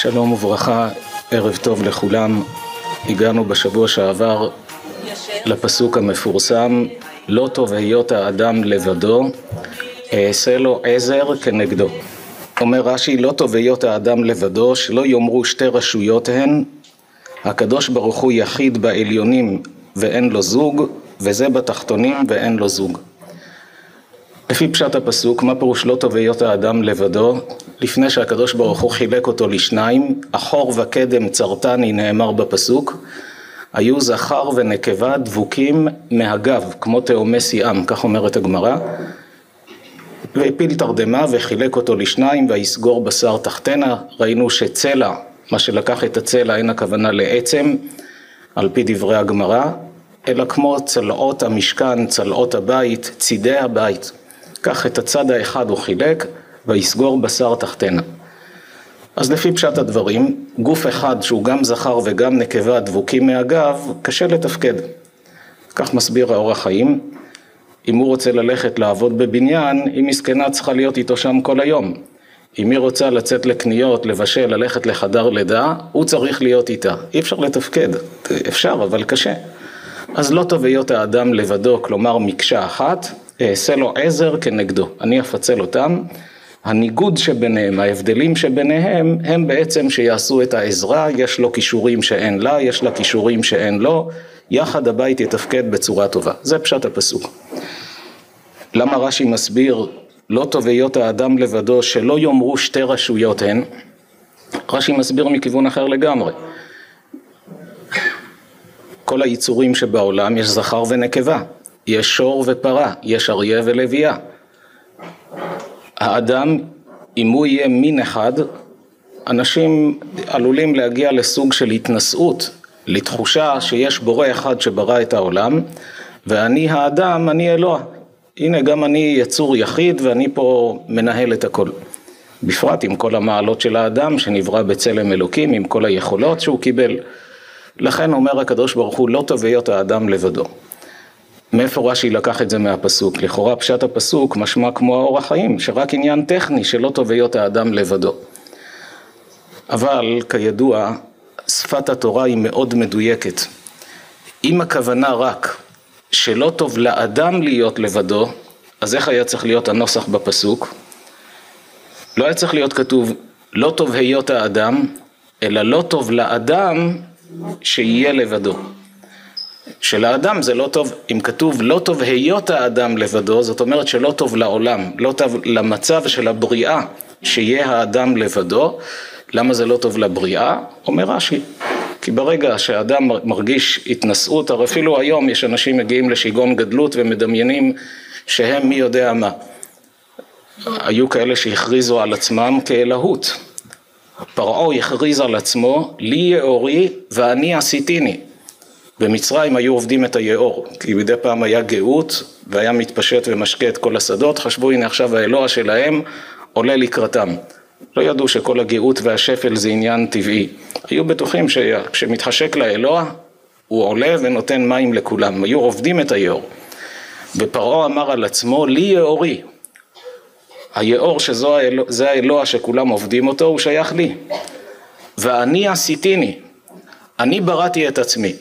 שלום וברכה, ערב טוב לכולם. הגענו בשבוע שעבר לפסוק המפורסם לא טוב היות האדם לבדו, אעשה לו עזר כנגדו. אומר רש"י לא טוב היות האדם לבדו, שלא יאמרו שתי רשויות הן, הקדוש ברוך הוא יחיד בעליונים ואין לו זוג, וזה בתחתונים ואין לו זוג. לפי פשט הפסוק, מה פירוש לא טוב היות האדם לבדו? לפני שהקדוש ברוך הוא חילק אותו לשניים, אחור וקדם צרתני נאמר בפסוק, היו זכר ונקבה דבוקים מהגב, כמו תאומי סיאם, כך אומרת הגמרא, והפיל תרדמה וחילק אותו לשניים ויסגור בשר תחתנה, ראינו שצלע, מה שלקח את הצלע אין הכוונה לעצם, על פי דברי הגמרא, אלא כמו צלעות המשכן, צלעות הבית, צידי הבית. כך את הצד האחד הוא חילק, ויסגור בשר תחתנה. אז לפי פשט הדברים, גוף אחד שהוא גם זכר וגם נקבה דבוקים מהגב, קשה לתפקד. כך מסביר האור החיים. אם הוא רוצה ללכת לעבוד בבניין, היא מסכנה צריכה להיות איתו שם כל היום. אם היא רוצה לצאת לקניות, לבשל, ללכת לחדר לידה, הוא צריך להיות איתה. אי אפשר לתפקד. אפשר, אבל קשה. אז לא טוב היות האדם לבדו, כלומר מקשה אחת, אעשה לו עזר כנגדו. אני אפצל אותם. הניגוד שביניהם, ההבדלים שביניהם, הם בעצם שיעשו את העזרה, יש לו כישורים שאין לה, יש לה כישורים שאין לו, יחד הבית יתפקד בצורה טובה. זה פשט הפסוק. למה רש"י מסביר לא טוב היות האדם לבדו שלא יאמרו שתי רשויות הן? רש"י מסביר מכיוון אחר לגמרי. כל היצורים שבעולם יש זכר ונקבה, יש שור ופרה, יש אריה ולוויה. האדם, אם הוא יהיה מין אחד, אנשים עלולים להגיע לסוג של התנשאות, לתחושה שיש בורא אחד שברא את העולם, ואני האדם, אני אלוה. הנה, גם אני יצור יחיד ואני פה מנהל את הכל. בפרט עם כל המעלות של האדם שנברא בצלם אלוקים, עם כל היכולות שהוא קיבל. לכן אומר הקדוש ברוך הוא, לא טוב היות האדם לבדו. מאיפה רש"י לקח את זה מהפסוק? לכאורה פשט הפסוק משמע כמו האור החיים, שרק עניין טכני שלא טוב היות האדם לבדו. אבל כידוע, שפת התורה היא מאוד מדויקת. אם הכוונה רק שלא טוב לאדם להיות לבדו, אז איך היה צריך להיות הנוסח בפסוק? לא היה צריך להיות כתוב לא טוב היות האדם, אלא לא טוב לאדם שיהיה לבדו. שלאדם זה לא טוב, אם כתוב לא טוב היות האדם לבדו, זאת אומרת שלא טוב לעולם, לא טוב למצב של הבריאה שיהיה האדם לבדו. למה זה לא טוב לבריאה? אומר רש"י, כי ברגע שאדם מרגיש התנשאות, הרי אפילו היום יש אנשים מגיעים לשיגעון גדלות ומדמיינים שהם מי יודע מה. היו כאלה שהכריזו על עצמם כאלהות. פרעה הכריז על עצמו, לי יאורי ואני עשיתיני. במצרים היו עובדים את היאור, כי מדי פעם היה גאות והיה מתפשט ומשקה את כל השדות, חשבו הנה עכשיו האלוה שלהם עולה לקראתם. לא ידעו שכל הגאות והשפל זה עניין טבעי. היו בטוחים שכשמתחשק לאלוה, הוא עולה ונותן מים לכולם. היו עובדים את היאור. ופרעה אמר על עצמו, לי יאורי. היאור שזה האלוה שכולם עובדים אותו, הוא שייך לי. ואני עשיתיני. אני בראתי את עצמי.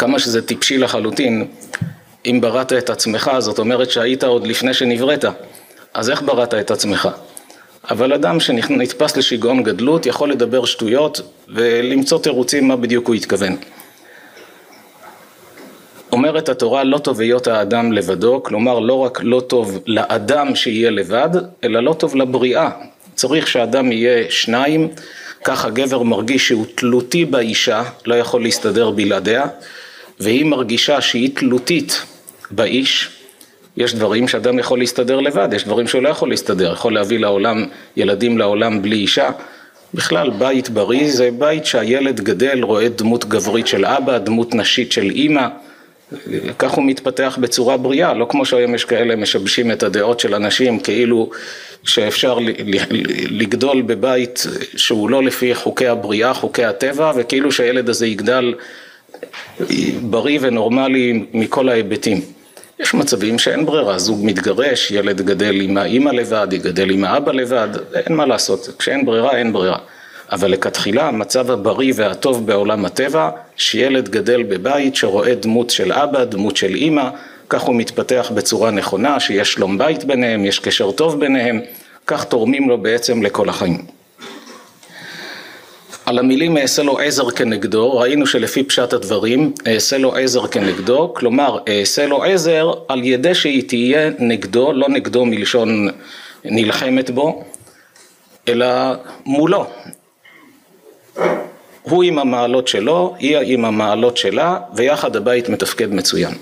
כמה שזה טיפשי לחלוטין, אם בראת את עצמך, זאת אומרת שהיית עוד לפני שנבראת. אז איך בראת את עצמך? אבל אדם שנתפס לשיגעון גדלות יכול לדבר שטויות ולמצוא תירוצים מה בדיוק הוא התכוון. אומרת התורה לא טוב היות האדם לבדו, כלומר לא רק לא טוב לאדם שיהיה לבד, אלא לא טוב לבריאה. צריך שאדם יהיה שניים, כך הגבר מרגיש שהוא תלותי באישה, לא יכול להסתדר בלעדיה, והיא מרגישה שהיא תלותית באיש, יש דברים שאדם יכול להסתדר לבד, יש דברים שהוא לא יכול להסתדר, יכול להביא לעולם, ילדים לעולם בלי אישה. בכלל בית בריא זה בית שהילד גדל, רואה דמות גברית של אבא, דמות נשית של אימא, כך הוא מתפתח בצורה בריאה, לא כמו שהיום יש כאלה משבשים את הדעות של אנשים כאילו שאפשר לגדול בבית שהוא לא לפי חוקי הבריאה, חוקי הטבע, וכאילו שהילד הזה יגדל בריא ונורמלי מכל ההיבטים. יש מצבים שאין ברירה, זוג מתגרש, ילד גדל עם האימא לבד, יגדל עם האבא לבד, אין מה לעשות, כשאין ברירה אין ברירה. אבל לכתחילה המצב הבריא והטוב בעולם הטבע, שילד גדל בבית שרואה דמות של אבא, דמות של אימא, כך הוא מתפתח בצורה נכונה, שיש שלום בית ביניהם, יש קשר טוב ביניהם, כך תורמים לו בעצם לכל החיים. על המילים אעשה לו עזר כנגדו, ראינו שלפי פשט הדברים, אעשה לו עזר כנגדו, כלומר אעשה לו עזר על ידי שהיא תהיה נגדו, לא נגדו מלשון נלחמת בו, אלא מולו. הוא עם המעלות שלו, היא עם המעלות שלה, ויחד הבית מתפקד מצוין.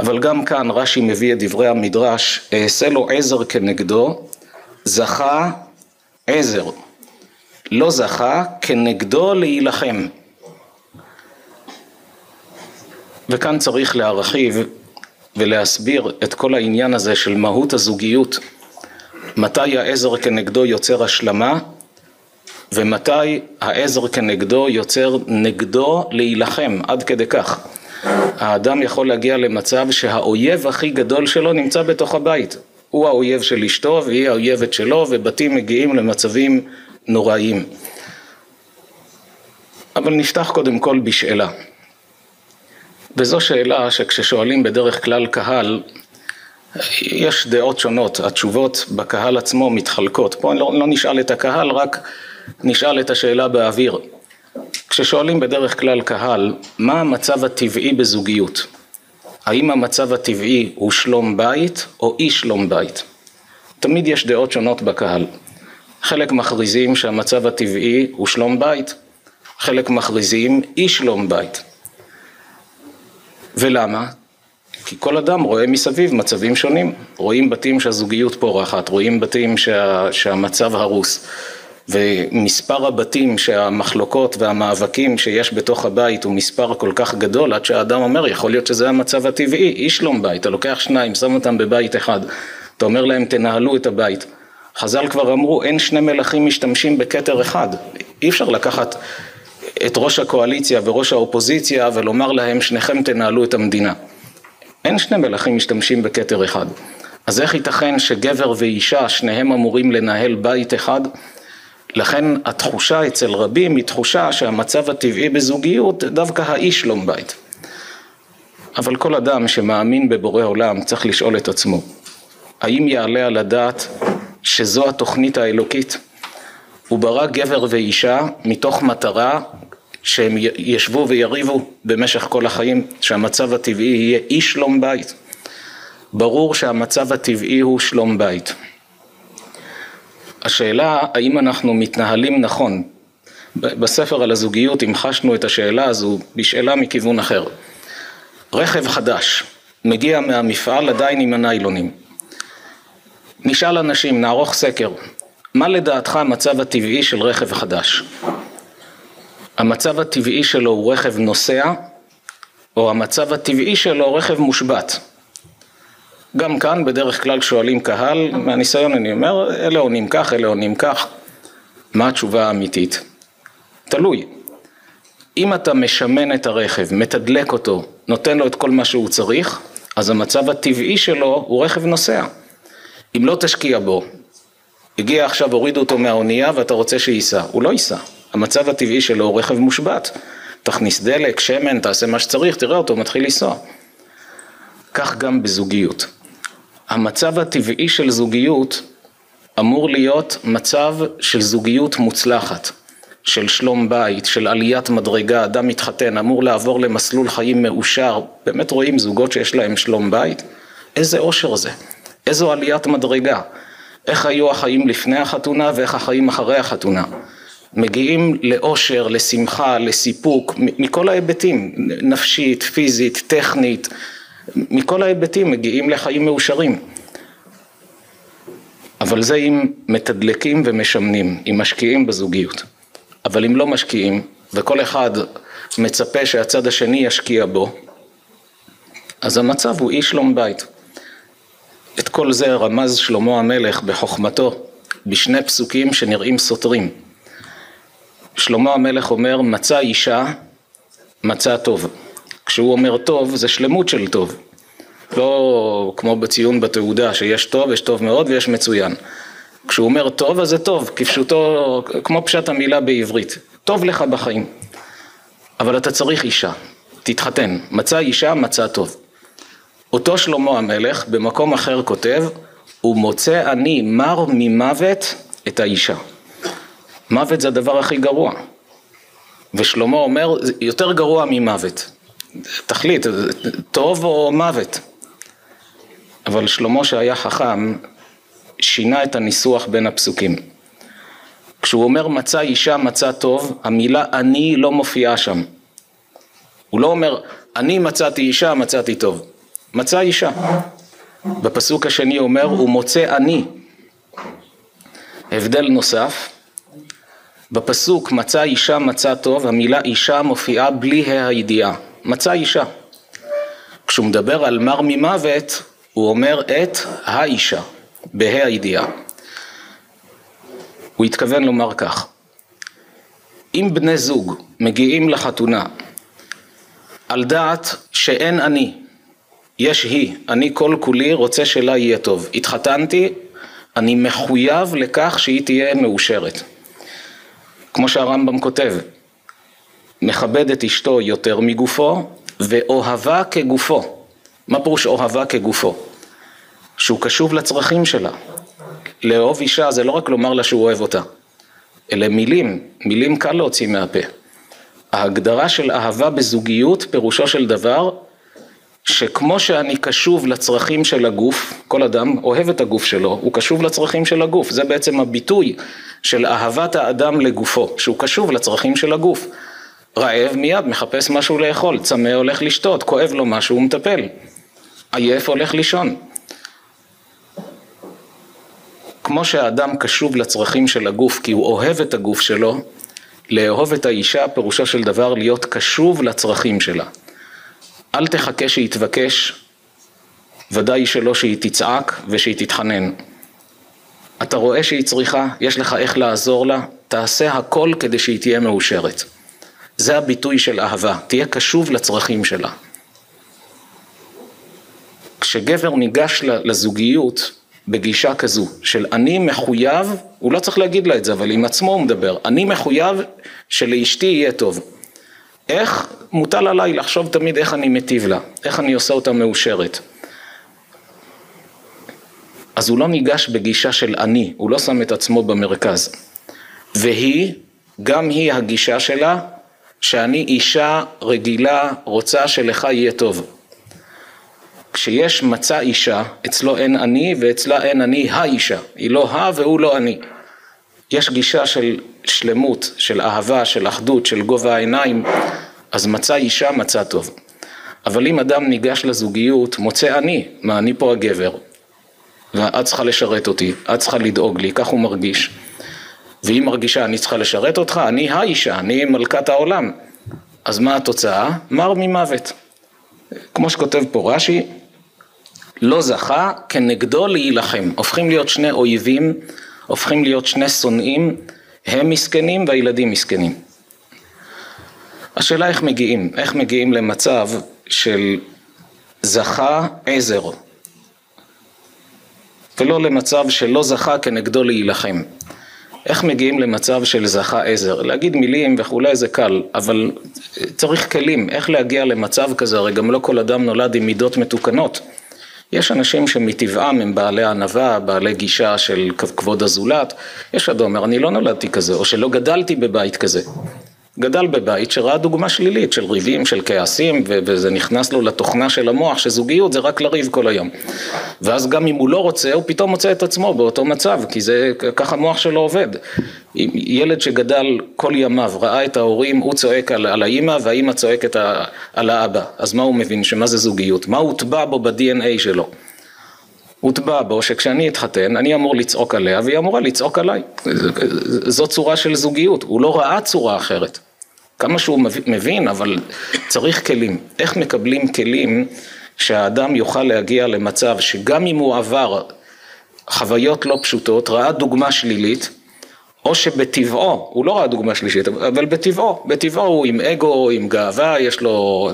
אבל גם כאן רש"י מביא את דברי המדרש, אעשה לו עזר כנגדו, זכה עזר. לא זכה כנגדו להילחם. וכאן צריך להרחיב ולהסביר את כל העניין הזה של מהות הזוגיות. מתי העזר כנגדו יוצר השלמה ומתי העזר כנגדו יוצר נגדו להילחם, עד כדי כך. האדם יכול להגיע למצב שהאויב הכי גדול שלו נמצא בתוך הבית. הוא האויב של אשתו והיא האויבת שלו ובתים מגיעים למצבים נוראיים. אבל נפתח קודם כל בשאלה. וזו שאלה שכששואלים בדרך כלל קהל, יש דעות שונות, התשובות בקהל עצמו מתחלקות. פה לא, לא נשאל את הקהל, רק נשאל את השאלה באוויר. כששואלים בדרך כלל קהל, מה המצב הטבעי בזוגיות? האם המצב הטבעי הוא שלום בית או אי שלום בית? תמיד יש דעות שונות בקהל. חלק מכריזים שהמצב הטבעי הוא שלום בית, חלק מכריזים אי שלום בית. ולמה? כי כל אדם רואה מסביב מצבים שונים, רואים בתים שהזוגיות פורחת, רואים בתים שה, שהמצב הרוס, ומספר הבתים שהמחלוקות והמאבקים שיש בתוך הבית הוא מספר כל כך גדול עד שהאדם אומר יכול להיות שזה המצב הטבעי, אי שלום בית, אתה לוקח שניים, שם אותם בבית אחד, אתה אומר להם תנהלו את הבית חז"ל כבר אמרו אין שני מלכים משתמשים בכתר אחד, אי אפשר לקחת את ראש הקואליציה וראש האופוזיציה ולומר להם שניכם תנהלו את המדינה. אין שני מלכים משתמשים בכתר אחד. אז איך ייתכן שגבר ואישה שניהם אמורים לנהל בית אחד? לכן התחושה אצל רבים היא תחושה שהמצב הטבעי בזוגיות דווקא האיש שלום בית. אבל כל אדם שמאמין בבורא עולם צריך לשאול את עצמו, האם יעלה על הדעת שזו התוכנית האלוקית. הוא ברא גבר ואישה מתוך מטרה שהם ישבו ויריבו במשך כל החיים, שהמצב הטבעי יהיה אי שלום בית. ברור שהמצב הטבעי הוא שלום בית. השאלה האם אנחנו מתנהלים נכון. בספר על הזוגיות המחשנו את השאלה הזו בשאלה מכיוון אחר. רכב חדש מגיע מהמפעל עדיין עם הניילונים. נשאל אנשים, נערוך סקר, מה לדעתך המצב הטבעי של רכב חדש? המצב הטבעי שלו הוא רכב נוסע, או המצב הטבעי שלו רכב מושבת? גם כאן בדרך כלל שואלים קהל, מהניסיון אני אומר, אלה עונים כך, אלה עונים כך. מה התשובה האמיתית? תלוי. אם אתה משמן את הרכב, מתדלק אותו, נותן לו את כל מה שהוא צריך, אז המצב הטבעי שלו הוא רכב נוסע. אם לא תשקיע בו, הגיע עכשיו, הורידו אותו מהאונייה ואתה רוצה שייסע, הוא לא ייסע. המצב הטבעי שלו הוא רכב מושבת. תכניס דלק, שמן, תעשה מה שצריך, תראה אותו, מתחיל לנסוע. כך גם בזוגיות. המצב הטבעי של זוגיות אמור להיות מצב של זוגיות מוצלחת, של שלום בית, של עליית מדרגה, אדם מתחתן, אמור לעבור למסלול חיים מאושר, באמת רואים זוגות שיש להם שלום בית? איזה אושר זה. איזו עליית מדרגה, איך היו החיים לפני החתונה ואיך החיים אחרי החתונה. מגיעים לאושר, לשמחה, לסיפוק, מכל ההיבטים, נפשית, פיזית, טכנית, מכל ההיבטים מגיעים לחיים מאושרים. אבל זה אם מתדלקים ומשמנים, אם משקיעים בזוגיות. אבל אם לא משקיעים, וכל אחד מצפה שהצד השני ישקיע בו, אז המצב הוא אי שלום בית. את כל זה רמז שלמה המלך בחוכמתו בשני פסוקים שנראים סותרים. שלמה המלך אומר מצא אישה מצא טוב. כשהוא אומר טוב זה שלמות של טוב. לא כמו בציון בתעודה שיש טוב, יש טוב מאוד ויש מצוין. כשהוא אומר טוב אז זה טוב, כפשוטו, כמו פשט המילה בעברית, טוב לך בחיים. אבל אתה צריך אישה, תתחתן, מצא אישה מצא טוב. אותו שלמה המלך במקום אחר כותב, הוא מוצא אני מר ממוות את האישה. מוות זה הדבר הכי גרוע. ושלמה אומר, יותר גרוע ממוות. תחליט, טוב או מוות. אבל שלמה שהיה חכם, שינה את הניסוח בין הפסוקים. כשהוא אומר מצא אישה מצא טוב, המילה אני לא מופיעה שם. הוא לא אומר אני מצאתי אישה מצאתי טוב. מצא אישה. בפסוק השני אומר הוא מוצא אני. הבדל נוסף, בפסוק מצא אישה מצא טוב, המילה אישה מופיעה בלי הידיעה. מצא אישה. כשהוא מדבר על מר ממוות, הוא אומר את האישה, בה"א הידיעה. הוא התכוון לומר כך: אם בני זוג מגיעים לחתונה על דעת שאין אני, יש היא, אני כל כולי רוצה שלה יהיה טוב. התחתנתי, אני מחויב לכך שהיא תהיה מאושרת. כמו שהרמב"ם כותב, מכבד את אשתו יותר מגופו ואוהבה כגופו. מה פירוש אוהבה כגופו? שהוא קשוב לצרכים שלה. לאהוב אישה זה לא רק לומר לה שהוא אוהב אותה, אלה מילים, מילים קל להוציא מהפה. ההגדרה של אהבה בזוגיות פירושו של דבר שכמו שאני קשוב לצרכים של הגוף, כל אדם אוהב את הגוף שלו, הוא קשוב לצרכים של הגוף, זה בעצם הביטוי של אהבת האדם לגופו, שהוא קשוב לצרכים של הגוף. רעב מיד מחפש משהו לאכול, צמא הולך לשתות, כואב לו משהו הוא מטפל, עייף הולך לישון. כמו שהאדם קשוב לצרכים של הגוף כי הוא אוהב את הגוף שלו, לאהוב את האישה פירושו של דבר להיות קשוב לצרכים שלה. אל תחכה שהיא תבקש, ודאי שלא שהיא תצעק ושהיא תתחנן. אתה רואה שהיא צריכה, יש לך איך לעזור לה, תעשה הכל כדי שהיא תהיה מאושרת. זה הביטוי של אהבה, תהיה קשוב לצרכים שלה. כשגבר ניגש לזוגיות בגישה כזו של אני מחויב, הוא לא צריך להגיד לה את זה, אבל עם עצמו הוא מדבר, אני מחויב שלאשתי יהיה טוב. איך? מוטל עליי לחשוב תמיד איך אני מטיב לה, איך אני עושה אותה מאושרת. אז הוא לא ניגש בגישה של אני, הוא לא שם את עצמו במרכז. והיא, גם היא הגישה שלה, שאני אישה רגילה, רוצה שלך יהיה טוב. כשיש מצא אישה, אצלו אין אני ואצלה אין אני האישה, היא לא ה והוא לא אני. יש גישה של שלמות, של אהבה, של אחדות, של גובה העיניים, אז מצא אישה מצא טוב. אבל אם אדם ניגש לזוגיות, מוצא אני, מה אני פה הגבר, ואת צריכה לשרת אותי, את צריכה לדאוג לי, כך הוא מרגיש. והיא מרגישה, אני צריכה לשרת אותך, אני האישה, אני מלכת העולם. אז מה התוצאה? מר ממוות. כמו שכותב פה רש"י, לא זכה כנגדו להילחם. הופכים להיות שני אויבים, הופכים להיות שני שונאים, הם מסכנים והילדים מסכנים. השאלה איך מגיעים, איך מגיעים למצב של זכה עזר, ולא למצב שלא זכה כנגדו להילחם. איך מגיעים למצב של זכה עזר? להגיד מילים וכולי זה קל, אבל צריך כלים, איך להגיע למצב כזה, הרי גם לא כל אדם נולד עם מידות מתוקנות. יש אנשים שמטבעם הם בעלי ענווה, בעלי גישה של כבוד הזולת, יש אדם אומר אני לא נולדתי כזה, או שלא גדלתי בבית כזה. גדל בבית שראה דוגמה שלילית של ריבים, של כעסים, וזה נכנס לו לתוכנה של המוח שזוגיות זה רק לריב כל היום. ואז גם אם הוא לא רוצה, הוא פתאום מוצא את עצמו באותו מצב, כי זה ככה המוח שלו עובד. ילד שגדל כל ימיו, ראה את ההורים, הוא צועק על, על האימא והאימא צועקת על האבא. אז מה הוא מבין? שמה זה זוגיות? מה הוטבע בו ב-DNA שלו? הוטבע בו שכשאני אתחתן, אני אמור לצעוק עליה והיא אמורה לצעוק עליי. זו צורה של זוגיות, הוא לא ראה צורה אחרת. כמה שהוא מבין, אבל צריך כלים. איך מקבלים כלים שהאדם יוכל להגיע למצב שגם אם הוא עבר חוויות לא פשוטות, ראה דוגמה שלילית, או שבטבעו, הוא לא ראה דוגמה שלישית, אבל בטבעו, בטבעו הוא עם אגו, עם גאווה, יש לו,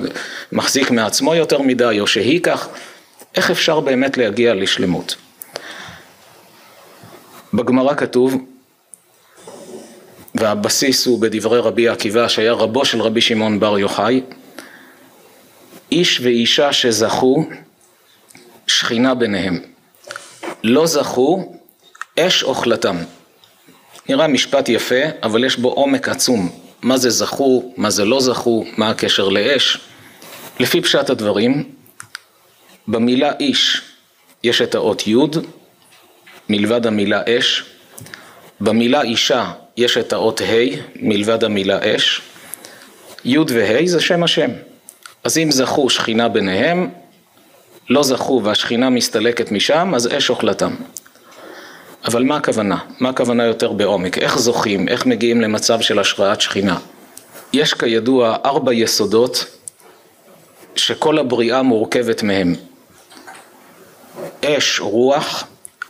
מחזיק מעצמו יותר מדי, או שהיא כך. איך אפשר באמת להגיע לשלמות? בגמרא כתוב, והבסיס הוא בדברי רבי עקיבא שהיה רבו של רבי שמעון בר יוחאי, איש ואישה שזכו, שכינה ביניהם. לא זכו, אש אוכלתם. נראה משפט יפה, אבל יש בו עומק עצום. מה זה זכו, מה זה לא זכו, מה הקשר לאש. לפי פשט הדברים, במילה איש יש את האות י', מלבד המילה אש. במילה אישה יש את האות ה', מלבד המילה אש. י' וה' זה שם השם. אז אם זכו שכינה ביניהם, לא זכו והשכינה מסתלקת משם, אז אש אוכלתם. אבל מה הכוונה? מה הכוונה יותר בעומק? איך זוכים? איך מגיעים למצב של השראת שכינה? יש כידוע ארבע יסודות שכל הבריאה מורכבת מהם. אש, רוח,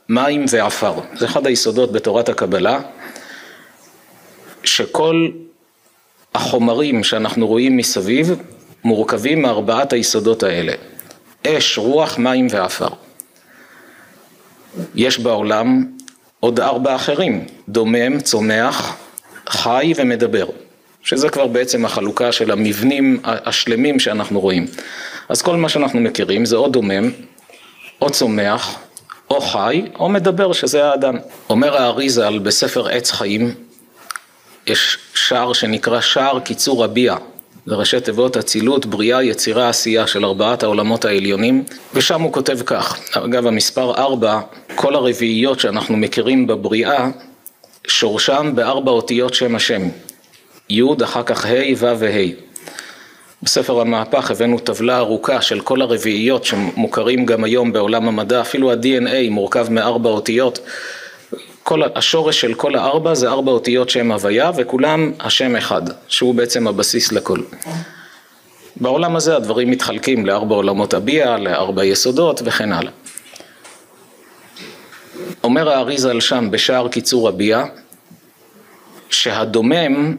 מים ועפר. זה אחד היסודות בתורת הקבלה, שכל החומרים שאנחנו רואים מסביב מורכבים מארבעת היסודות האלה. אש, רוח, מים ועפר. יש בעולם עוד ארבע אחרים, דומם, צומח, חי ומדבר, שזה כבר בעצם החלוקה של המבנים השלמים שאנחנו רואים. אז כל מה שאנחנו מכירים זה או דומם, או צומח, או חי, או מדבר, שזה האדם. אומר האריזל בספר עץ חיים, יש שער שנקרא שער קיצור הביע, זה ראשי תיבות אצילות, בריאה, יצירה, עשייה של ארבעת העולמות העליונים, ושם הוא כותב כך, אגב המספר ארבע, כל הרביעיות שאנחנו מכירים בבריאה, שורשם בארבע אותיות שם השם, י' אחר כך ה' ו' וה'. בספר המהפך הבאנו טבלה ארוכה של כל הרביעיות שמוכרים גם היום בעולם המדע, אפילו ה-DNA מורכב מארבע אותיות. כל, השורש של כל הארבע זה ארבע אותיות שם הוויה וכולם השם אחד, שהוא בעצם הבסיס לכל. בעולם הזה הדברים מתחלקים לארבע עולמות הביע, לארבע יסודות וכן הלאה. אומר האריזל שם בשער קיצור הביע, שהדומם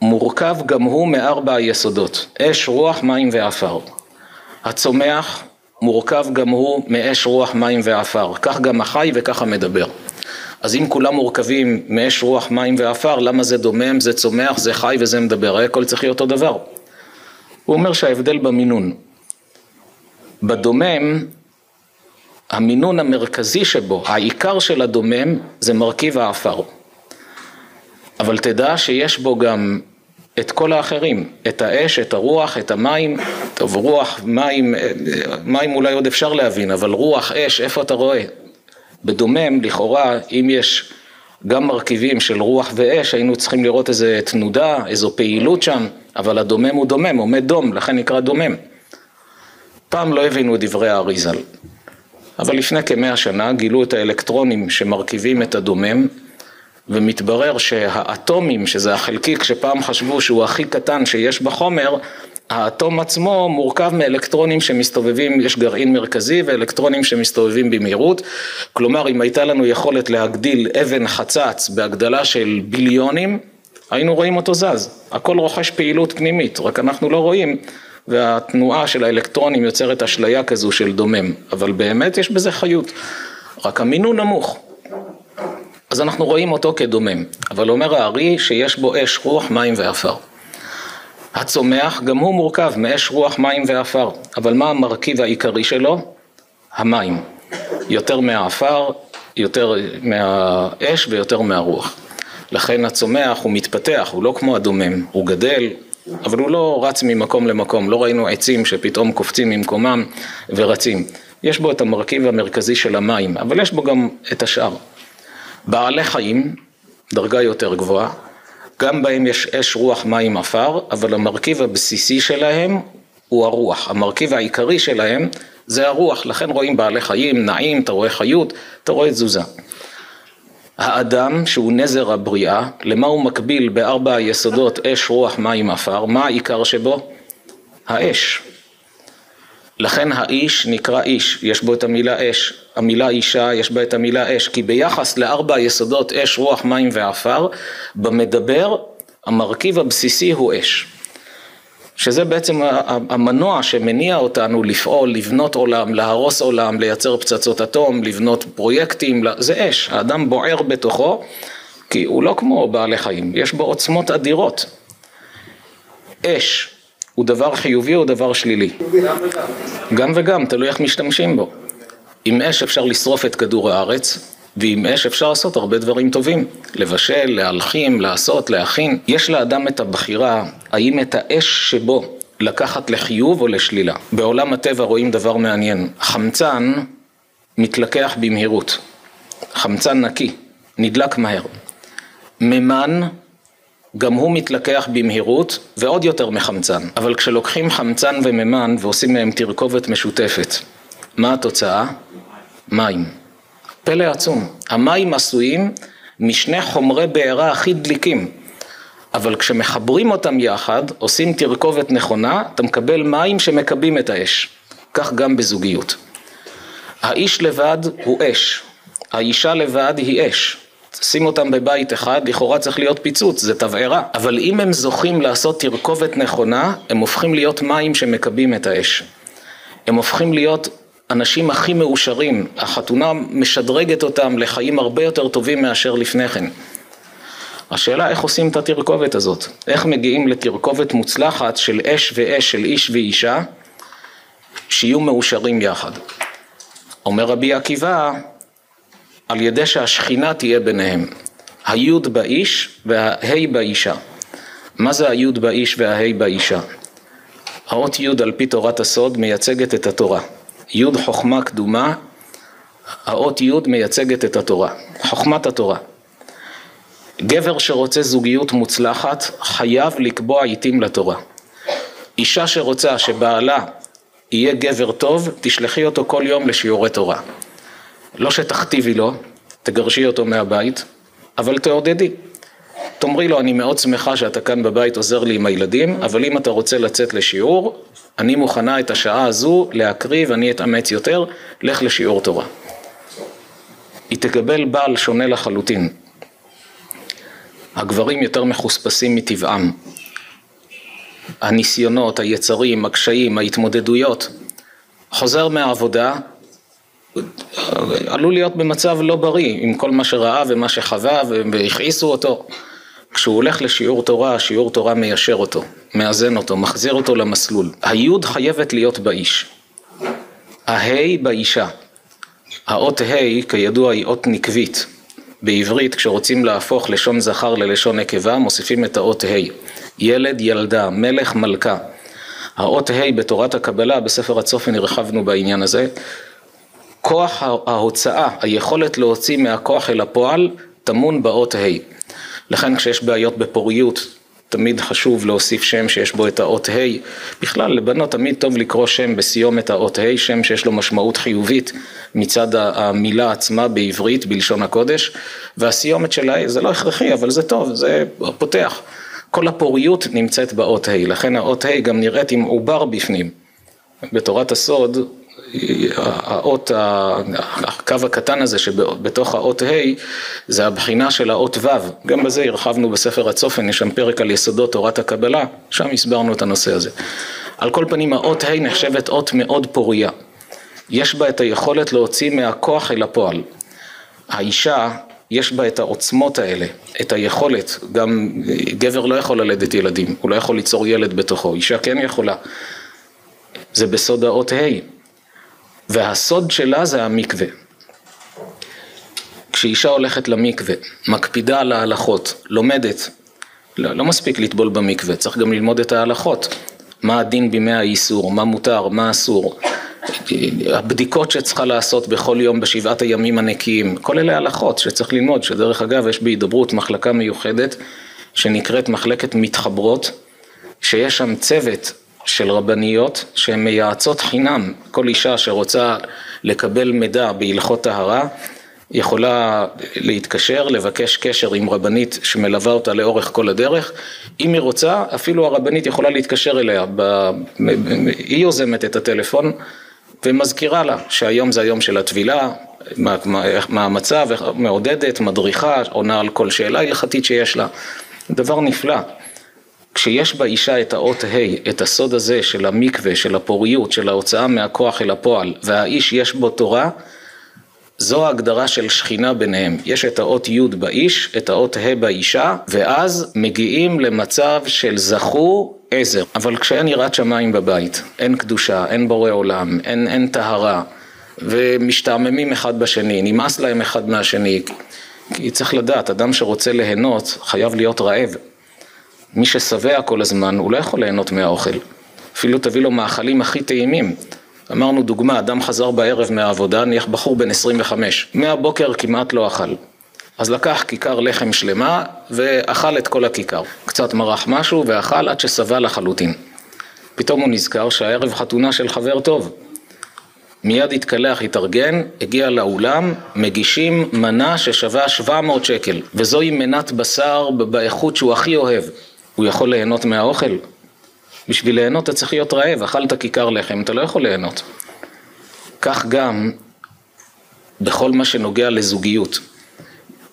מורכב גם הוא מארבע היסודות, אש, רוח, מים ועפר. הצומח מורכב גם הוא מאש, רוח, מים ועפר, כך גם החי וכך המדבר. אז אם כולם מורכבים מאש, רוח, מים ועפר, למה זה דומם, זה צומח, זה חי וזה מדבר? הכל צריך להיות אותו דבר. הוא אומר שההבדל במינון. בדומם, המינון המרכזי שבו, העיקר של הדומם, זה מרכיב העפר. אבל תדע שיש בו גם את כל האחרים, את האש, את הרוח, את המים, טוב רוח, מים, מים אולי עוד אפשר להבין, אבל רוח, אש, איפה אתה רואה? בדומם, לכאורה, אם יש גם מרכיבים של רוח ואש, היינו צריכים לראות איזה תנודה, איזו פעילות שם, אבל הדומם הוא דומם, עומד דום, לכן נקרא דומם. פעם לא הבינו את דברי האריזל, אבל לפני כמאה שנה גילו את האלקטרונים שמרכיבים את הדומם, ומתברר שהאטומים, שזה החלקיק שפעם חשבו שהוא הכי קטן שיש בחומר, האטום עצמו מורכב מאלקטרונים שמסתובבים, יש גרעין מרכזי ואלקטרונים שמסתובבים במהירות, כלומר אם הייתה לנו יכולת להגדיל אבן חצץ בהגדלה של ביליונים, היינו רואים אותו זז, הכל רוכש פעילות פנימית, רק אנחנו לא רואים והתנועה של האלקטרונים יוצרת אשליה כזו של דומם, אבל באמת יש בזה חיות, רק המינון נמוך. אז אנחנו רואים אותו כדומם, אבל אומר הארי שיש בו אש, רוח, מים ועפר. הצומח גם הוא מורכב מאש, רוח, מים ועפר, אבל מה המרכיב העיקרי שלו? המים. יותר מהעפר, יותר מהאש ויותר מהרוח. לכן הצומח הוא מתפתח, הוא לא כמו הדומם, הוא גדל, אבל הוא לא רץ ממקום למקום, לא ראינו עצים שפתאום קופצים ממקומם ורצים. יש בו את המרכיב המרכזי של המים, אבל יש בו גם את השאר. בעלי חיים, דרגה יותר גבוהה, גם בהם יש אש, רוח, מים, עפר, אבל המרכיב הבסיסי שלהם הוא הרוח. המרכיב העיקרי שלהם זה הרוח, לכן רואים בעלי חיים, נעים, אתה רואה חיות, אתה רואה תזוזה. האדם שהוא נזר הבריאה, למה הוא מקביל בארבע היסודות אש, רוח, מים, עפר? מה העיקר שבו? האש. לכן האיש נקרא איש, יש בו את המילה אש, המילה אישה יש בה את המילה אש, כי ביחס לארבע היסודות אש, רוח, מים ועפר, במדבר המרכיב הבסיסי הוא אש. שזה בעצם המנוע שמניע אותנו לפעול, לבנות עולם, להרוס עולם, לייצר פצצות אטום, לבנות פרויקטים, זה אש, האדם בוער בתוכו, כי הוא לא כמו בעלי חיים, יש בו עוצמות אדירות. אש הוא דבר חיובי או דבר שלילי? גם וגם, תלוי איך משתמשים בו. עם אש אפשר לשרוף את כדור הארץ, ועם אש אפשר לעשות הרבה דברים טובים. לבשל, להלחים, לעשות, להכין. יש לאדם את הבחירה האם את האש שבו לקחת לחיוב או לשלילה. בעולם הטבע רואים דבר מעניין. חמצן מתלקח במהירות. חמצן נקי, נדלק מהר. מימן גם הוא מתלקח במהירות ועוד יותר מחמצן. אבל כשלוקחים חמצן ומימן ועושים מהם תרכובת משותפת, מה התוצאה? מים. פלא עצום. המים עשויים משני חומרי בעירה הכי דליקים. אבל כשמחברים אותם יחד, עושים תרכובת נכונה, אתה מקבל מים שמכבים את האש. כך גם בזוגיות. האיש לבד הוא אש, האישה לבד היא אש. שים אותם בבית אחד, לכאורה צריך להיות פיצוץ, זה תבערה. אבל אם הם זוכים לעשות תרכובת נכונה, הם הופכים להיות מים שמכבים את האש. הם הופכים להיות אנשים הכי מאושרים, החתונה משדרגת אותם לחיים הרבה יותר טובים מאשר לפני כן. השאלה איך עושים את התרכובת הזאת, איך מגיעים לתרכובת מוצלחת של אש ואש, של איש ואישה, שיהיו מאושרים יחד. אומר רבי עקיבא, על ידי שהשכינה תהיה ביניהם, היוד באיש וההי באישה. מה זה היוד באיש וההי באישה? האות יוד על פי תורת הסוד מייצגת את התורה. יוד חוכמה קדומה, האות יוד מייצגת את התורה, חוכמת התורה. גבר שרוצה זוגיות מוצלחת חייב לקבוע עיתים לתורה. אישה שרוצה שבעלה יהיה גבר טוב, תשלחי אותו כל יום לשיעורי תורה. לא שתכתיבי לו, תגרשי אותו מהבית, אבל תעודדי. תאמרי לו, אני מאוד שמחה שאתה כאן בבית עוזר לי עם הילדים, אבל אם אתה רוצה לצאת לשיעור, אני מוכנה את השעה הזו להקריב, אני אתאמץ יותר, לך לשיעור תורה. היא תקבל בעל שונה לחלוטין. הגברים יותר מחוספסים מטבעם. הניסיונות, היצרים, הקשיים, ההתמודדויות. חוזר מהעבודה, עלול להיות במצב לא בריא עם כל מה שראה ומה שחווה והכעיסו אותו. כשהוא הולך לשיעור תורה, שיעור תורה מיישר אותו, מאזן אותו, מחזיר אותו למסלול. היוד חייבת להיות באיש. ההי באישה. האות ה' כידוע היא אות נקבית. בעברית כשרוצים להפוך לשון זכר ללשון נקבה מוסיפים את האות ה'. ילד, ילדה, מלך, מלכה. האות ה' בתורת הקבלה, בספר הצופן הרחבנו בעניין הזה. כוח ההוצאה, היכולת להוציא מהכוח אל הפועל, טמון באות ה'. לכן כשיש בעיות בפוריות, תמיד חשוב להוסיף שם שיש בו את האות ה', בכלל לבנות תמיד טוב לקרוא שם בסיומת האות ה', שם שיש לו משמעות חיובית מצד המילה עצמה בעברית, בלשון הקודש, והסיומת שלה זה לא הכרחי, אבל זה טוב, זה פותח. כל הפוריות נמצאת באות ה', לכן האות ה' גם נראית עם עובר בפנים. בתורת הסוד האות, הקו הקטן הזה שבתוך האות ה' זה הבחינה של האות ו', גם בזה הרחבנו בספר הצופן, יש שם פרק על יסודות תורת הקבלה, שם הסברנו את הנושא הזה. על כל פנים האות ה' נחשבת אות מאוד פוריה, יש בה את היכולת להוציא מהכוח אל הפועל. האישה יש בה את העוצמות האלה, את היכולת, גם גבר לא יכול ללדת ילדים, הוא לא יכול ליצור ילד בתוכו, אישה כן יכולה. זה בסוד האות ה'. והסוד שלה זה המקווה. כשאישה הולכת למקווה, מקפידה על ההלכות, לומדת, לא, לא מספיק לטבול במקווה, צריך גם ללמוד את ההלכות. מה הדין בימי האיסור, מה מותר, מה אסור. הבדיקות שצריכה לעשות בכל יום בשבעת הימים הנקיים, כל אלה הלכות שצריך ללמוד, שדרך אגב יש בהידברות מחלקה מיוחדת שנקראת מחלקת מתחברות, שיש שם צוות של רבניות שהן מייעצות חינם, כל אישה שרוצה לקבל מידע בהלכות טהרה יכולה להתקשר, לבקש קשר עם רבנית שמלווה אותה לאורך כל הדרך, אם היא רוצה אפילו הרבנית יכולה להתקשר אליה, ב... היא יוזמת את הטלפון ומזכירה לה שהיום זה היום של הטבילה, מה, מה, מה המצב, מעודדת, מדריכה, עונה על כל שאלה הלכתית שיש לה, דבר נפלא. כשיש באישה את האות ה', את הסוד הזה של המקווה, של הפוריות, של ההוצאה מהכוח אל הפועל, והאיש יש בו תורה, זו ההגדרה של שכינה ביניהם. יש את האות י' באיש, את האות ה' באישה, ואז מגיעים למצב של זכו עזר. אבל כשאין יראת שמיים בבית, אין קדושה, אין בורא עולם, אין, אין טהרה, ומשתעממים אחד בשני, נמאס להם אחד מהשני. כי צריך לדעת, אדם שרוצה ליהנות חייב להיות רעב. מי ששבע כל הזמן, הוא לא יכול ליהנות מהאוכל. אפילו תביא לו מאכלים הכי טעימים. אמרנו דוגמה, אדם חזר בערב מהעבודה, נניח בחור בן 25, מהבוקר כמעט לא אכל. אז לקח כיכר לחם שלמה ואכל את כל הכיכר. קצת מרח משהו ואכל עד ששבע לחלוטין. פתאום הוא נזכר שהערב חתונה של חבר טוב. מיד התקלח, התארגן, הגיע לאולם, מגישים מנה ששווה 700 שקל, וזוהי מנת בשר באיכות שהוא הכי אוהב. הוא יכול ליהנות מהאוכל? בשביל ליהנות אתה צריך להיות רעב, אכלת כיכר לחם, אתה לא יכול ליהנות. כך גם בכל מה שנוגע לזוגיות.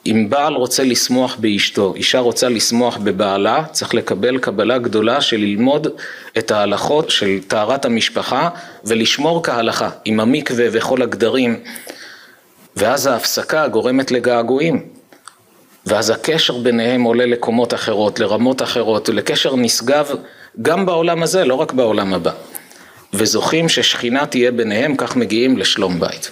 אם בעל רוצה לשמוח באשתו, אישה רוצה לשמוח בבעלה, צריך לקבל קבלה גדולה של ללמוד את ההלכות של טהרת המשפחה ולשמור כהלכה עם המקווה וכל הגדרים ואז ההפסקה גורמת לגעגועים ואז הקשר ביניהם עולה לקומות אחרות, לרמות אחרות, לקשר נשגב גם בעולם הזה, לא רק בעולם הבא. וזוכים ששכינה תהיה ביניהם, כך מגיעים לשלום בית.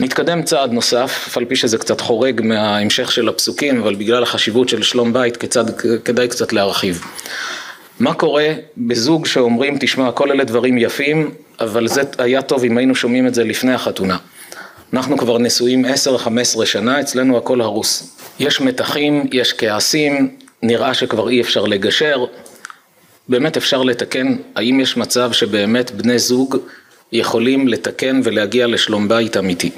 נתקדם צעד נוסף, אף על פי שזה קצת חורג מההמשך של הפסוקים, אבל בגלל החשיבות של שלום בית, כצד, כדאי קצת להרחיב. מה קורה בזוג שאומרים, תשמע, כל אלה דברים יפים, אבל זה היה טוב אם היינו שומעים את זה לפני החתונה. אנחנו כבר נשואים 10-15 שנה, אצלנו הכל הרוס. יש מתחים, יש כעסים, נראה שכבר אי אפשר לגשר. באמת אפשר לתקן, האם יש מצב שבאמת בני זוג יכולים לתקן ולהגיע לשלום בית אמיתי.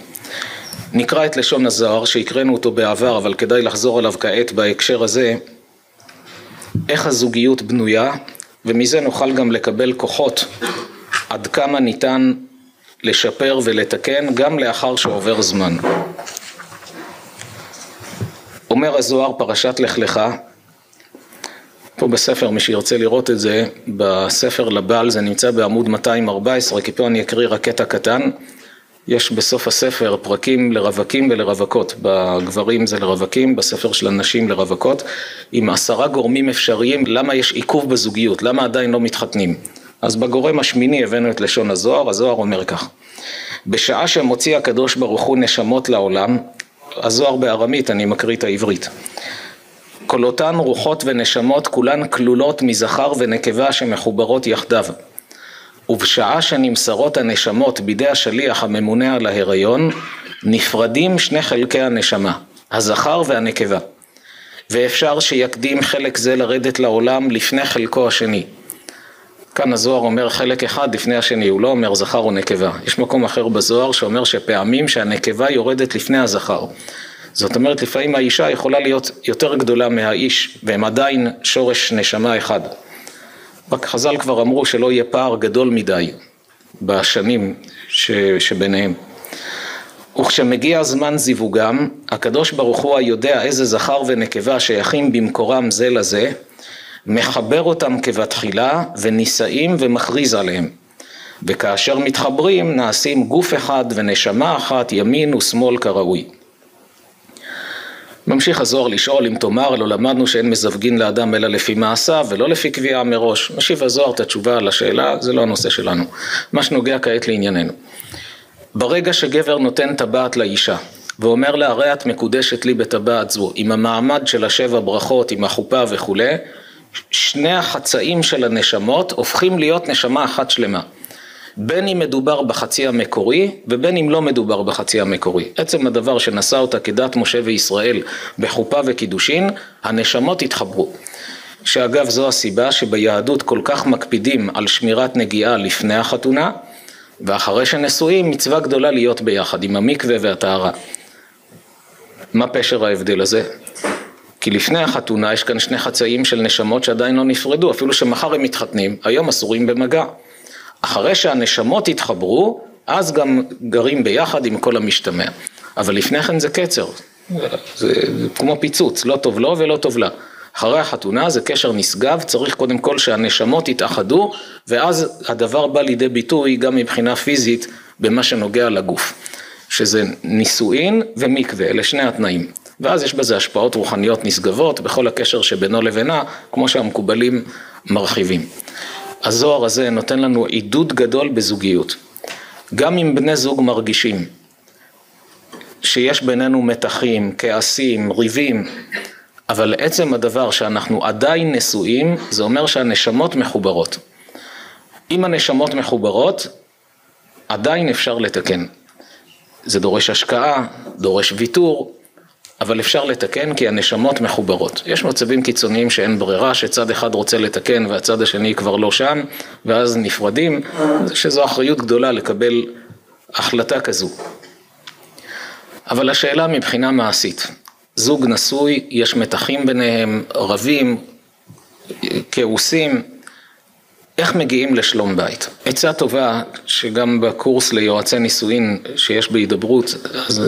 נקרא את לשון הזוהר שהקראנו אותו בעבר אבל כדאי לחזור עליו כעת בהקשר הזה איך הזוגיות בנויה ומזה נוכל גם לקבל כוחות עד כמה ניתן לשפר ולתקן גם לאחר שעובר זמן. אומר הזוהר פרשת לך לך פה בספר, מי שירצה לראות את זה, בספר לבעל זה נמצא בעמוד 214, כי פה אני אקריא רק קטע קטן. יש בסוף הספר פרקים לרווקים ולרווקות, בגברים זה לרווקים, בספר של הנשים לרווקות, עם עשרה גורמים אפשריים למה יש עיכוב בזוגיות, למה עדיין לא מתחתנים. אז בגורם השמיני הבאנו את לשון הזוהר, הזוהר אומר כך: בשעה שמוציא הקדוש ברוך הוא נשמות לעולם, הזוהר בארמית, אני מקריא את העברית. כל אותן רוחות ונשמות כולן כלולות מזכר ונקבה שמחוברות יחדיו. ובשעה שנמסרות הנשמות בידי השליח הממונה על ההיריון, נפרדים שני חלקי הנשמה, הזכר והנקבה. ואפשר שיקדים חלק זה לרדת לעולם לפני חלקו השני. כאן הזוהר אומר חלק אחד לפני השני, הוא לא אומר זכר או נקבה. יש מקום אחר בזוהר שאומר שפעמים שהנקבה יורדת לפני הזכר. זאת אומרת לפעמים האישה יכולה להיות יותר גדולה מהאיש והם עדיין שורש נשמה אחד. רק חז"ל כבר אמרו שלא יהיה פער גדול מדי בשנים ש... שביניהם. וכשמגיע זמן זיווגם, הקדוש ברוך הוא היודע איזה זכר ונקבה שייכים במקורם זה לזה, מחבר אותם כבתחילה ונישאים ומכריז עליהם. וכאשר מתחברים נעשים גוף אחד ונשמה אחת ימין ושמאל כראוי. ממשיך הזוהר לשאול אם תאמר לא למדנו שאין מזווגין לאדם אלא לפי מעשיו ולא לפי קביעה מראש. משיב הזוהר את התשובה על השאלה, זה לא הנושא שלנו. מה שנוגע כעת לענייננו. ברגע שגבר נותן טבעת לאישה ואומר לה הרי את מקודשת לי בטבעת זו עם המעמד של השבע ברכות, עם החופה וכולי, שני החצאים של הנשמות הופכים להיות נשמה אחת שלמה. בין אם מדובר בחצי המקורי ובין אם לא מדובר בחצי המקורי. עצם הדבר שנשא אותה כדת משה וישראל בחופה וקידושין, הנשמות התחברו. שאגב זו הסיבה שביהדות כל כך מקפידים על שמירת נגיעה לפני החתונה ואחרי שנשואים מצווה גדולה להיות ביחד עם המקווה והטהרה. מה פשר ההבדל הזה? כי לפני החתונה יש כאן שני חצאים של נשמות שעדיין לא נפרדו, אפילו שמחר הם מתחתנים, היום אסורים במגע. אחרי שהנשמות התחברו, אז גם גרים ביחד עם כל המשתמע. אבל לפני כן זה קצר, זה, זה כמו פיצוץ, לא טוב לו ולא טוב לה. אחרי החתונה זה קשר נשגב, צריך קודם כל שהנשמות יתאחדו, ואז הדבר בא לידי ביטוי גם מבחינה פיזית במה שנוגע לגוף. שזה נישואין ומקווה, אלה שני התנאים. ואז יש בזה השפעות רוחניות נשגבות בכל הקשר שבינו לבינה, כמו שהמקובלים מרחיבים. הזוהר הזה נותן לנו עידוד גדול בזוגיות. גם אם בני זוג מרגישים שיש בינינו מתחים, כעסים, ריבים, אבל עצם הדבר שאנחנו עדיין נשואים, זה אומר שהנשמות מחוברות. אם הנשמות מחוברות, עדיין אפשר לתקן. זה דורש השקעה, דורש ויתור, אבל אפשר לתקן כי הנשמות מחוברות. יש מצבים קיצוניים שאין ברירה, שצד אחד רוצה לתקן והצד השני כבר לא שם, ואז נפרדים, שזו אחריות גדולה לקבל החלטה כזו. אבל השאלה מבחינה מעשית, זוג נשוי, יש מתחים ביניהם, רבים, כעוסים, איך מגיעים לשלום בית? עצה טובה, שגם בקורס ליועצי נישואין שיש בהידברות, אז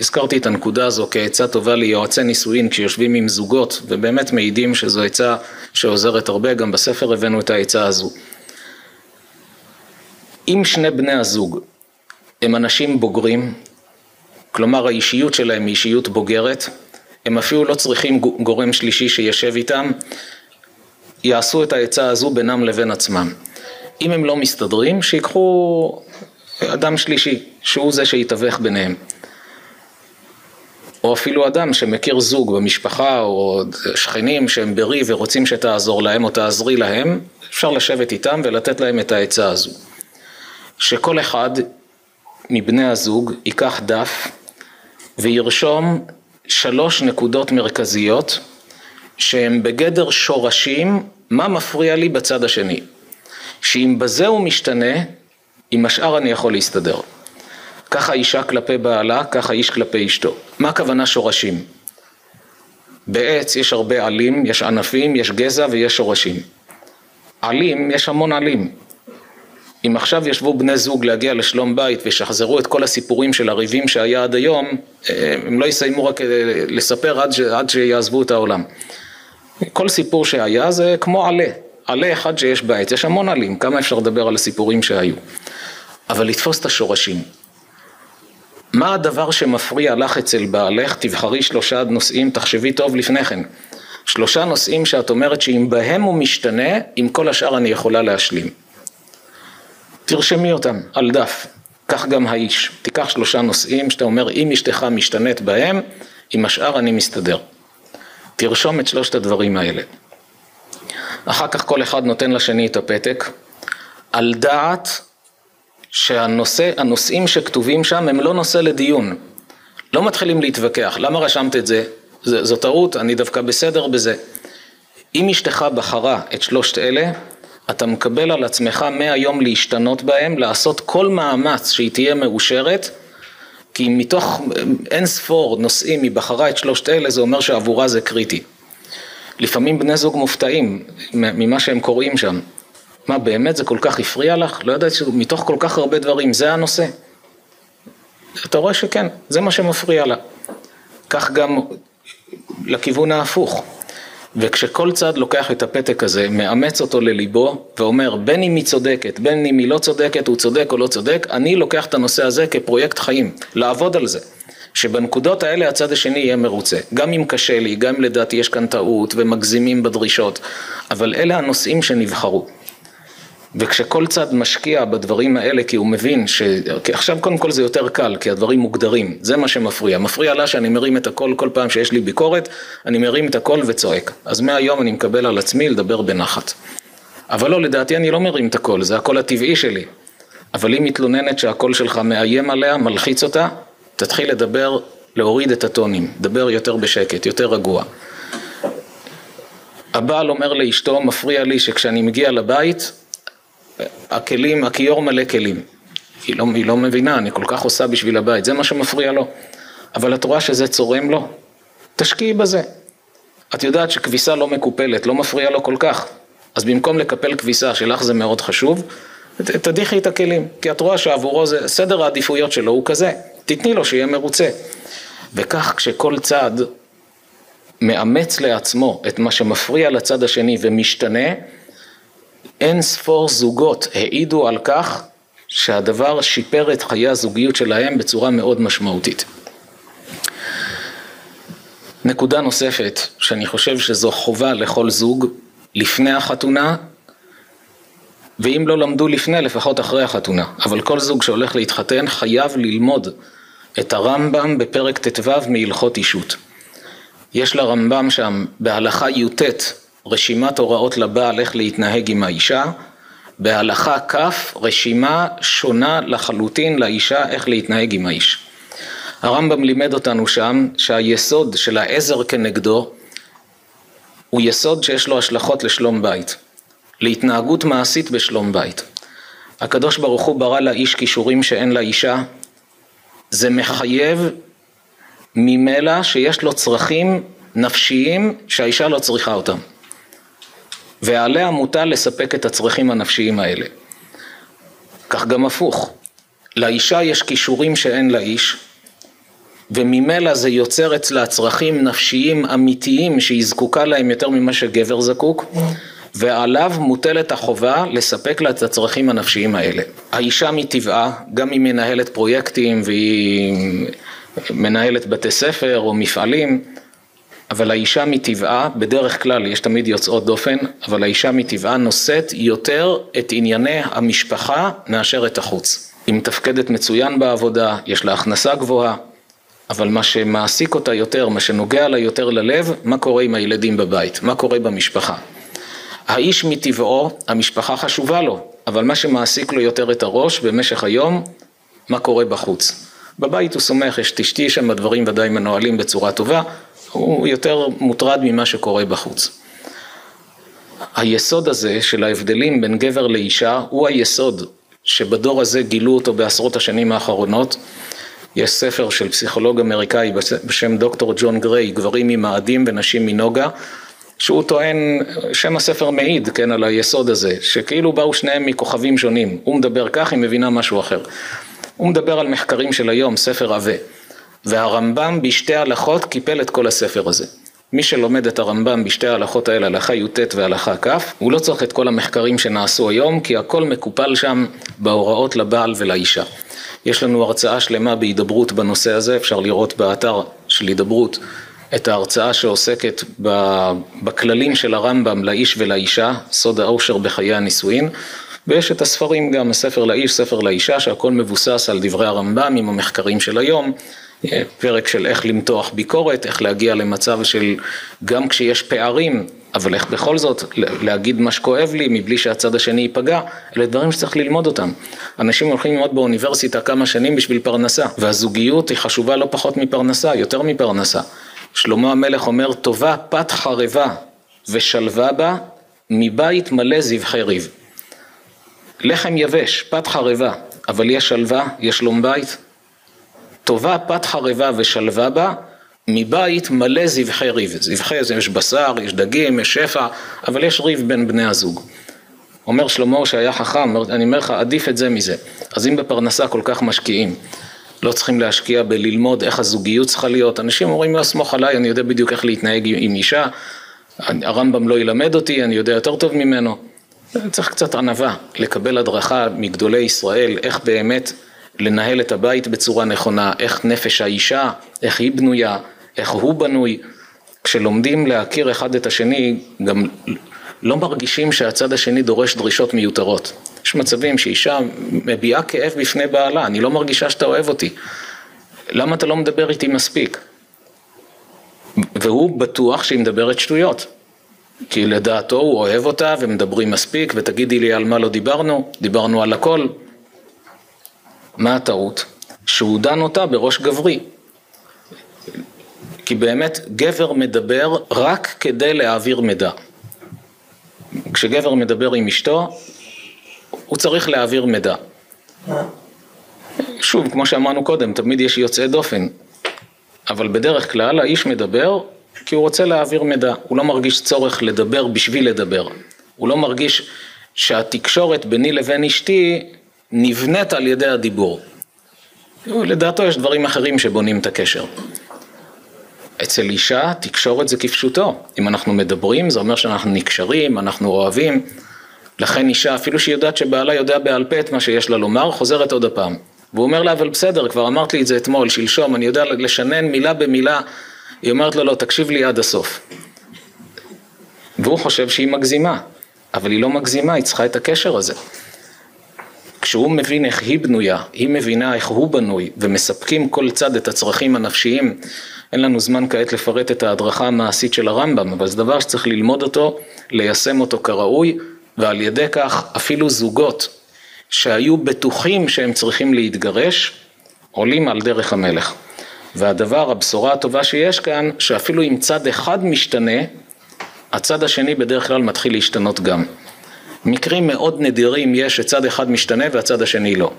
הזכרתי את הנקודה הזו כעצה טובה ליועצי נישואין כשיושבים עם זוגות, ובאמת מעידים שזו עצה שעוזרת הרבה, גם בספר הבאנו את העצה הזו. אם שני בני הזוג הם אנשים בוגרים, כלומר האישיות שלהם היא אישיות בוגרת, הם אפילו לא צריכים גורם שלישי שישב איתם, יעשו את העצה הזו בינם לבין עצמם. אם הם לא מסתדרים, שיקחו אדם שלישי, שהוא זה שיתווך ביניהם. או אפילו אדם שמכיר זוג במשפחה, או שכנים שהם ברי ורוצים שתעזור להם או תעזרי להם, אפשר לשבת איתם ולתת להם את העצה הזו. שכל אחד מבני הזוג ייקח דף וירשום שלוש נקודות מרכזיות שהן בגדר שורשים, מה מפריע לי בצד השני. שאם בזה הוא משתנה, עם השאר אני יכול להסתדר. ככה אישה כלפי בעלה, ככה איש כלפי אשתו. מה הכוונה שורשים? בעץ יש הרבה עלים, יש ענפים, יש גזע ויש שורשים. עלים, יש המון עלים. אם עכשיו ישבו בני זוג להגיע לשלום בית וישחזרו את כל הסיפורים של הריבים שהיה עד היום, אה, הם לא יסיימו רק אה, לספר עד, ש... עד שיעזבו את העולם. כל סיפור שהיה זה כמו עלה, עלה אחד שיש בעץ, יש המון עלים, כמה אפשר לדבר על הסיפורים שהיו. אבל לתפוס את השורשים. מה הדבר שמפריע לך אצל בעלך? תבחרי שלושה נושאים, תחשבי טוב לפני כן. שלושה נושאים שאת אומרת שאם בהם הוא משתנה, עם כל השאר אני יכולה להשלים. תרשמי אותם על דף, כך גם האיש. תיקח שלושה נושאים שאתה אומר, אם אשתך משתנית בהם, עם השאר אני מסתדר. תרשום את שלושת הדברים האלה. אחר כך כל אחד נותן לשני את הפתק, על דעת שהנושא, הנושאים שכתובים שם הם לא נושא לדיון. לא מתחילים להתווכח, למה רשמת את זה? ז, זו טעות, אני דווקא בסדר בזה. אם אשתך בחרה את שלושת אלה, אתה מקבל על עצמך מהיום להשתנות בהם, לעשות כל מאמץ שהיא תהיה מאושרת, כי מתוך אין ספור נושאים היא בחרה את שלושת אלה, זה אומר שעבורה זה קריטי. לפעמים בני זוג מופתעים ממה שהם קוראים שם. מה, באמת זה כל כך הפריע לך? לא ידעתי שמתוך כל כך הרבה דברים זה הנושא. אתה רואה שכן, זה מה שמפריע לה. כך גם לכיוון ההפוך. וכשכל צד לוקח את הפתק הזה, מאמץ אותו לליבו ואומר בין אם היא צודקת, בין אם היא לא צודקת, הוא צודק או לא צודק, אני לוקח את הנושא הזה כפרויקט חיים, לעבוד על זה. שבנקודות האלה הצד השני יהיה מרוצה. גם אם קשה לי, גם אם לדעתי יש כאן טעות ומגזימים בדרישות, אבל אלה הנושאים שנבחרו. וכשכל צד משקיע בדברים האלה כי הוא מבין ש... כי עכשיו קודם כל זה יותר קל כי הדברים מוגדרים, זה מה שמפריע. מפריע לה שאני מרים את הקול כל פעם שיש לי ביקורת, אני מרים את הקול וצועק. אז מהיום אני מקבל על עצמי לדבר בנחת. אבל לא, לדעתי אני לא מרים את הקול, זה הקול הטבעי שלי. אבל היא מתלוננת שהקול שלך מאיים עליה, מלחיץ אותה, תתחיל לדבר, להוריד את הטונים, דבר יותר בשקט, יותר רגוע. הבעל אומר לאשתו, מפריע לי שכשאני מגיע לבית, הכלים, הכיור מלא כלים. היא לא, היא לא מבינה, אני כל כך עושה בשביל הבית, זה מה שמפריע לו. אבל את רואה שזה צורם לו? תשקיעי בזה. את יודעת שכביסה לא מקופלת, לא מפריע לו כל כך. אז במקום לקפל כביסה, שלך זה מאוד חשוב, תדיחי את הכלים. כי את רואה שעבורו זה, סדר העדיפויות שלו הוא כזה. תתני לו שיהיה מרוצה. וכך כשכל צד מאמץ לעצמו את מה שמפריע לצד השני ומשתנה, אין ספור זוגות העידו על כך שהדבר שיפר את חיי הזוגיות שלהם בצורה מאוד משמעותית. נקודה נוספת, שאני חושב שזו חובה לכל זוג, לפני החתונה, ואם לא למדו לפני, לפחות אחרי החתונה. אבל כל זוג שהולך להתחתן חייב ללמוד את הרמב"ם בפרק ט"ו מהלכות אישות. יש לרמב"ם שם בהלכה י"ט רשימת הוראות לבעל איך להתנהג עם האישה, בהלכה כ' רשימה שונה לחלוטין לאישה איך להתנהג עם האיש. הרמב"ם לימד אותנו שם שהיסוד של העזר כנגדו הוא יסוד שיש לו השלכות לשלום בית, להתנהגות מעשית בשלום בית. הקדוש ברוך הוא ברא לאיש כישורים שאין לאישה, זה מחייב ממילא שיש לו צרכים נפשיים שהאישה לא צריכה אותם. ועליה מוטל לספק את הצרכים הנפשיים האלה. כך גם הפוך, לאישה יש כישורים שאין לאיש, וממילא זה יוצר אצלה צרכים נפשיים אמיתיים שהיא זקוקה להם יותר ממה שגבר זקוק, ועליו מוטלת החובה לספק לה את הצרכים הנפשיים האלה. האישה מטבעה, גם היא מנהלת פרויקטים והיא מנהלת בתי ספר או מפעלים, אבל האישה מטבעה, בדרך כלל יש תמיד יוצאות דופן, אבל האישה מטבעה נושאת יותר את ענייני המשפחה מאשר את החוץ. היא מתפקדת מצוין בעבודה, יש לה הכנסה גבוהה, אבל מה שמעסיק אותה יותר, מה שנוגע לה יותר ללב, מה קורה עם הילדים בבית, מה קורה במשפחה. האיש מטבעו, המשפחה חשובה לו, אבל מה שמעסיק לו יותר את הראש במשך היום, מה קורה בחוץ. בבית הוא סומך, יש תשתי שם, הדברים ודאי מנוהלים בצורה טובה, הוא יותר מוטרד ממה שקורה בחוץ. היסוד הזה של ההבדלים בין גבר לאישה הוא היסוד שבדור הזה גילו אותו בעשרות השנים האחרונות. יש ספר של פסיכולוג אמריקאי בשם דוקטור ג'ון גריי, גברים ממאדים ונשים מנוגה, שהוא טוען, שם הספר מעיד, כן, על היסוד הזה, שכאילו באו שניהם מכוכבים שונים, הוא מדבר כך, היא מבינה משהו אחר. הוא מדבר על מחקרים של היום, ספר עבה. והרמב"ם בשתי הלכות קיפל את כל הספר הזה. מי שלומד את הרמב"ם בשתי ההלכות האלה, הלכה י"ט והלכה כ', הוא לא צריך את כל המחקרים שנעשו היום, כי הכל מקופל שם בהוראות לבעל ולאישה. יש לנו הרצאה שלמה בהידברות בנושא הזה, אפשר לראות באתר של הידברות את ההרצאה שעוסקת בכללים של הרמב"ם לאיש ולאישה, סוד האושר בחיי הנישואין, ויש את הספרים גם, ספר לאיש, ספר לאישה, שהכל מבוסס על דברי הרמב"ם עם המחקרים של היום. פרק של איך למתוח ביקורת, איך להגיע למצב של גם כשיש פערים, אבל איך בכל זאת להגיד מה שכואב לי מבלי שהצד השני ייפגע, אלה דברים שצריך ללמוד אותם. אנשים הולכים ללמוד באוניברסיטה כמה שנים בשביל פרנסה, והזוגיות היא חשובה לא פחות מפרנסה, יותר מפרנסה. שלמה המלך אומר, טובה פת חרבה ושלווה בה, מבית מלא זבחי ריב. לחם יבש, פת חרבה, אבל יש שלווה, יש שלום בית, טובה פת חרבה ושלווה בה, מבית מלא זבחי ריב. זבחי זה יש בשר, יש דגים, יש שפע, אבל יש ריב בין בני הזוג. אומר שלמה שהיה חכם, אני אומר לך, עדיף את זה מזה. אז אם בפרנסה כל כך משקיעים, לא צריכים להשקיע בללמוד איך הזוגיות צריכה להיות. אנשים אומרים, לא סמוך עליי, אני יודע בדיוק איך להתנהג עם אישה, הרמב"ם לא ילמד אותי, אני יודע יותר טוב ממנו. צריך קצת ענווה, לקבל הדרכה מגדולי ישראל, איך באמת לנהל את הבית בצורה נכונה, איך נפש האישה, איך היא בנויה, איך הוא בנוי. כשלומדים להכיר אחד את השני, גם לא מרגישים שהצד השני דורש דרישות מיותרות. יש מצבים שאישה מביעה כאב בפני בעלה, אני לא מרגישה שאתה אוהב אותי. למה אתה לא מדבר איתי מספיק? והוא בטוח שהיא מדברת שטויות. כי לדעתו הוא אוהב אותה ומדברים מספיק ותגידי לי על מה לא דיברנו, דיברנו על הכל, מה הטעות? שהוא דן אותה בראש גברי. כי באמת גבר מדבר רק כדי להעביר מידע. כשגבר מדבר עם אשתו, הוא צריך להעביר מידע. שוב, כמו שאמרנו קודם, תמיד יש יוצאי דופן, אבל בדרך כלל האיש מדבר כי הוא רוצה להעביר מידע, הוא לא מרגיש צורך לדבר בשביל לדבר, הוא לא מרגיש שהתקשורת ביני לבין אשתי נבנית על ידי הדיבור. לדעתו יש דברים אחרים שבונים את הקשר. אצל אישה תקשורת זה כפשוטו, אם אנחנו מדברים זה אומר שאנחנו נקשרים, אנחנו אוהבים, לכן אישה אפילו שהיא יודעת שבעלה יודע בעל פה את מה שיש לה לומר, חוזרת עוד הפעם. והוא אומר לה אבל בסדר, כבר אמרת לי את זה אתמול, שלשום, אני יודע לשנן מילה במילה, היא אומרת לו לא, תקשיב לי עד הסוף. והוא חושב שהיא מגזימה, אבל היא לא מגזימה, היא צריכה את הקשר הזה. כשהוא מבין איך היא בנויה, היא מבינה איך הוא בנוי, ומספקים כל צד את הצרכים הנפשיים, אין לנו זמן כעת לפרט את ההדרכה המעשית של הרמב"ם, אבל זה דבר שצריך ללמוד אותו, ליישם אותו כראוי, ועל ידי כך אפילו זוגות שהיו בטוחים שהם צריכים להתגרש, עולים על דרך המלך. והדבר, הבשורה הטובה שיש כאן, שאפילו אם צד אחד משתנה, הצד השני בדרך כלל מתחיל להשתנות גם. מקרים מאוד נדירים יש שצד אחד משתנה והצד השני לא.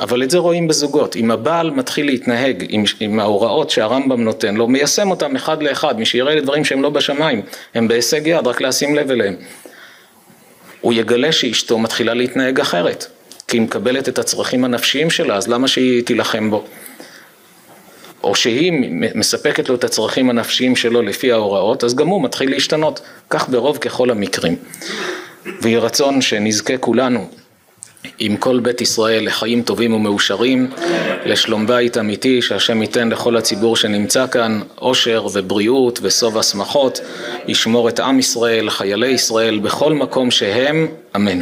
אבל את זה רואים בזוגות, אם הבעל מתחיל להתנהג עם, עם ההוראות שהרמב"ם נותן לו, מיישם אותם אחד לאחד, מי שיראה לדברים שהם לא בשמיים, הם בהישג יד, רק לשים לב אליהם. הוא יגלה שאשתו מתחילה להתנהג אחרת, כי היא מקבלת את הצרכים הנפשיים שלה, אז למה שהיא תילחם בו? או שהיא מספקת לו את הצרכים הנפשיים שלו לפי ההוראות, אז גם הוא מתחיל להשתנות, כך ברוב ככל המקרים. ויהי רצון שנזכה כולנו עם כל בית ישראל לחיים טובים ומאושרים, לשלום בית אמיתי, שהשם ייתן לכל הציבור שנמצא כאן אושר ובריאות וסוב השמחות, ישמור את עם ישראל, חיילי ישראל, בכל מקום שהם, אמן.